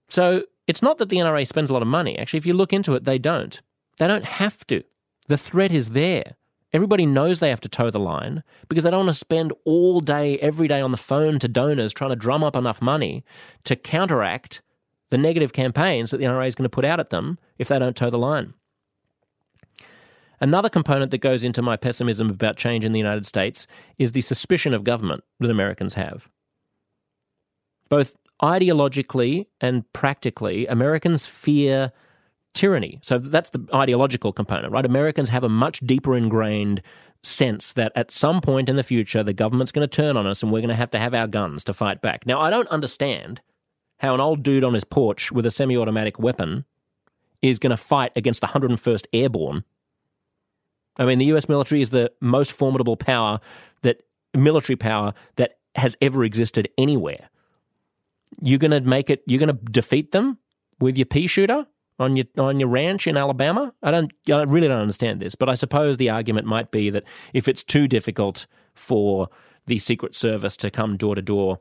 So it's not that the NRA spends a lot of money. Actually, if you look into it, they don't. They don't have to. The threat is there. Everybody knows they have to toe the line because they don't want to spend all day, every day on the phone to donors trying to drum up enough money to counteract the negative campaigns that the NRA is going to put out at them if they don't toe the line. Another component that goes into my pessimism about change in the United States is the suspicion of government that Americans have. Both ideologically and practically, Americans fear tyranny. So that's the ideological component, right? Americans have a much deeper ingrained sense that at some point in the future, the government's going to turn on us and we're going to have to have our guns to fight back. Now, I don't understand how an old dude on his porch with a semi automatic weapon is going to fight against the 101st Airborne. I mean, the US military is the most formidable power that military power that has ever existed anywhere. You're going to make it, you're going to defeat them with your pea shooter? On your on your ranch in Alabama? I don't I really don't understand this, but I suppose the argument might be that if it's too difficult for the Secret Service to come door to door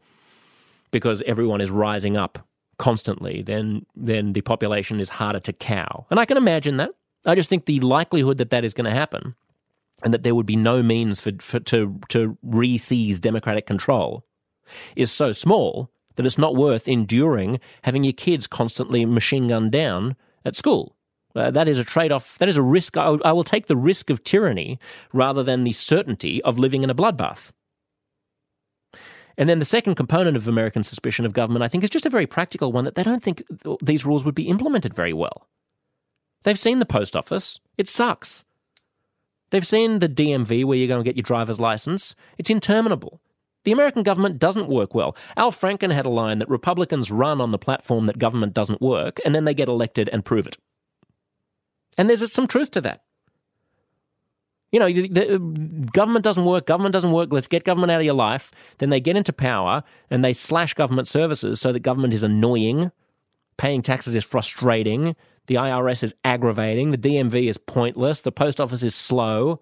because everyone is rising up constantly, then then the population is harder to cow. And I can imagine that. I just think the likelihood that that is going to happen and that there would be no means for, for to to re-seize democratic control is so small that it's not worth enduring having your kids constantly machine gunned down at school. Uh, that is a trade off. That is a risk. I, I will take the risk of tyranny rather than the certainty of living in a bloodbath. And then the second component of American suspicion of government, I think, is just a very practical one that they don't think these rules would be implemented very well. They've seen the post office, it sucks. They've seen the DMV where you go and get your driver's license, it's interminable. The American government doesn't work well. Al Franken had a line that Republicans run on the platform that government doesn't work, and then they get elected and prove it. And there's some truth to that. You know, the, the, government doesn't work, government doesn't work, let's get government out of your life. Then they get into power and they slash government services so that government is annoying, paying taxes is frustrating, the IRS is aggravating, the DMV is pointless, the post office is slow.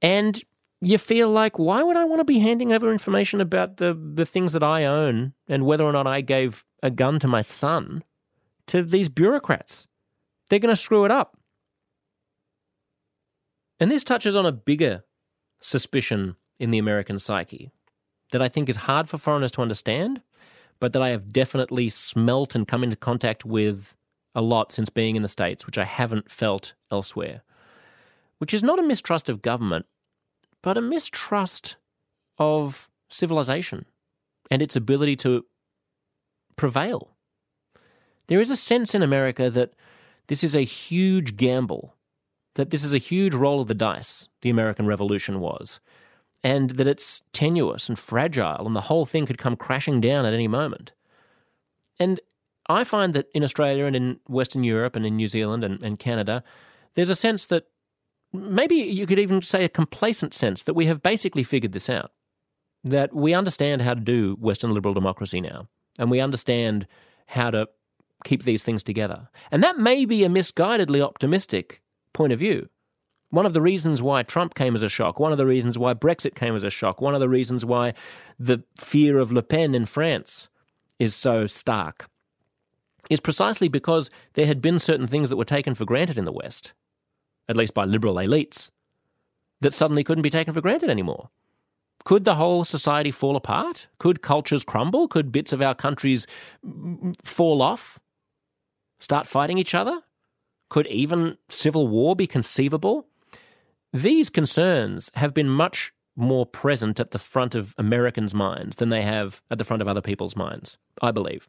And you feel like, why would I want to be handing over information about the, the things that I own and whether or not I gave a gun to my son to these bureaucrats? They're going to screw it up. And this touches on a bigger suspicion in the American psyche that I think is hard for foreigners to understand, but that I have definitely smelt and come into contact with a lot since being in the States, which I haven't felt elsewhere, which is not a mistrust of government, but a mistrust of civilization and its ability to prevail. There is a sense in America that this is a huge gamble, that this is a huge roll of the dice, the American Revolution was, and that it's tenuous and fragile and the whole thing could come crashing down at any moment. And I find that in Australia and in Western Europe and in New Zealand and, and Canada, there's a sense that maybe you could even say a complacent sense that we have basically figured this out. That we understand how to do Western liberal democracy now, and we understand how to keep these things together. And that may be a misguidedly optimistic point of view. One of the reasons why Trump came as a shock, one of the reasons why Brexit came as a shock, one of the reasons why the fear of Le Pen in France is so stark is precisely because there had been certain things that were taken for granted in the West at least by liberal elites, that suddenly couldn't be taken for granted anymore. Could the whole society fall apart? Could cultures crumble? Could bits of our countries mm, mm, fall off? Start fighting each other? Could even civil war be conceivable? These concerns have been much more present at the front of Americans' minds than they have at the front of other people's minds, I believe.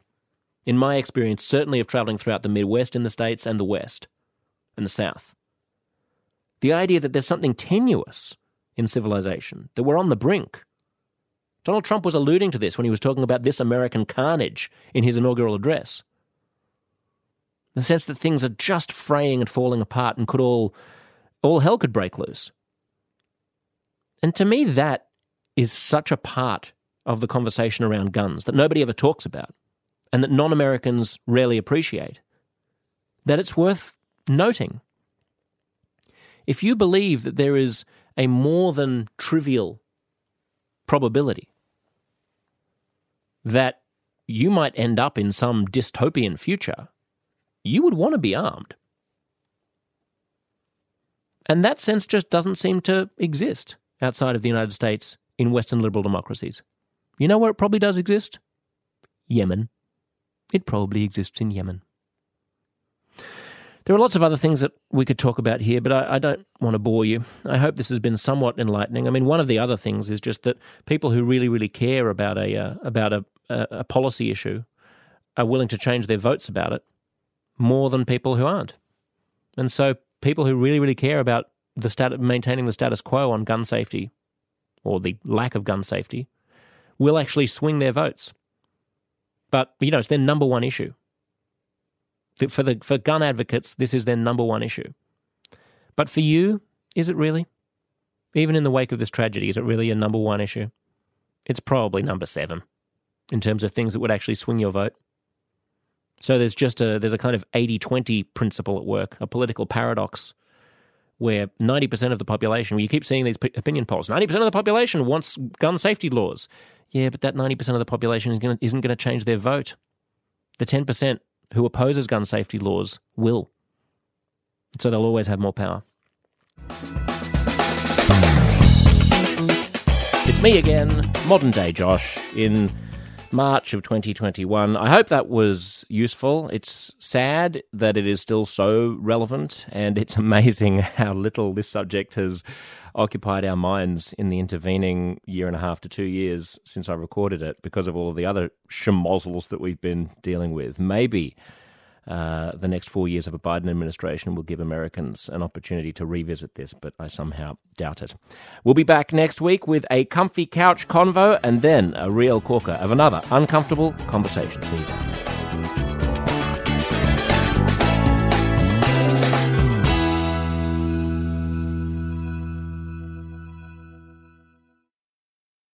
In my experience, certainly of traveling throughout the Midwest in the States and the West and the South. The idea that there's something tenuous in civilization, that we're on the brink. Donald Trump was alluding to this when he was talking about this American carnage in his inaugural address. The sense that things are just fraying and falling apart and could all, all hell could break loose. And to me, that is such a part of the conversation around guns that nobody ever talks about and that non Americans rarely appreciate, that it's worth noting if you believe that there is a more than trivial probability that you might end up in some dystopian future, you would want to be armed. And that sense just doesn't seem to exist outside of the United States in Western liberal democracies. You know where it probably does exist? Yemen. It probably exists in Yemen. There are lots of other things that we could talk about here, but I, I, don't want to bore you. I hope this has been somewhat enlightening. I mean, one of the other things is just that people who really, really care about a uh, about a, a, a policy issue are willing to change their votes about it more than people who aren't. And so, people who really, really care about the stat- maintaining the status quo on gun safety or the lack of gun safety will actually swing their votes. But you know, it's their number one issue for the for gun advocates, this is their number one issue. But for you, is it really? Even in the wake of this tragedy, is it really a number one issue? It's probably number seven in terms of things that would actually swing your vote. So there's just a there's a kind of 80-20 principle at work, a political paradox where 90% of the population, you keep seeing these opinion polls, 90% of the population wants gun safety laws. Yeah, but that 90% of the population isn't going to change their vote. The 10% who opposes gun safety laws will. So they'll always have more power. It's me again, modern day Josh, in March of 2021. I hope that was useful. It's sad that it is still so relevant, and it's amazing how little this subject has occupied our minds in the intervening year and a half to two years since I recorded it because of all of the other schmozzles that we've been dealing with. Maybe uh, the next four years of a Biden administration will give Americans an opportunity to revisit this, but I somehow doubt it. We'll be back next week with a comfy couch convo and then a real corker of another uncomfortable conversation. See you.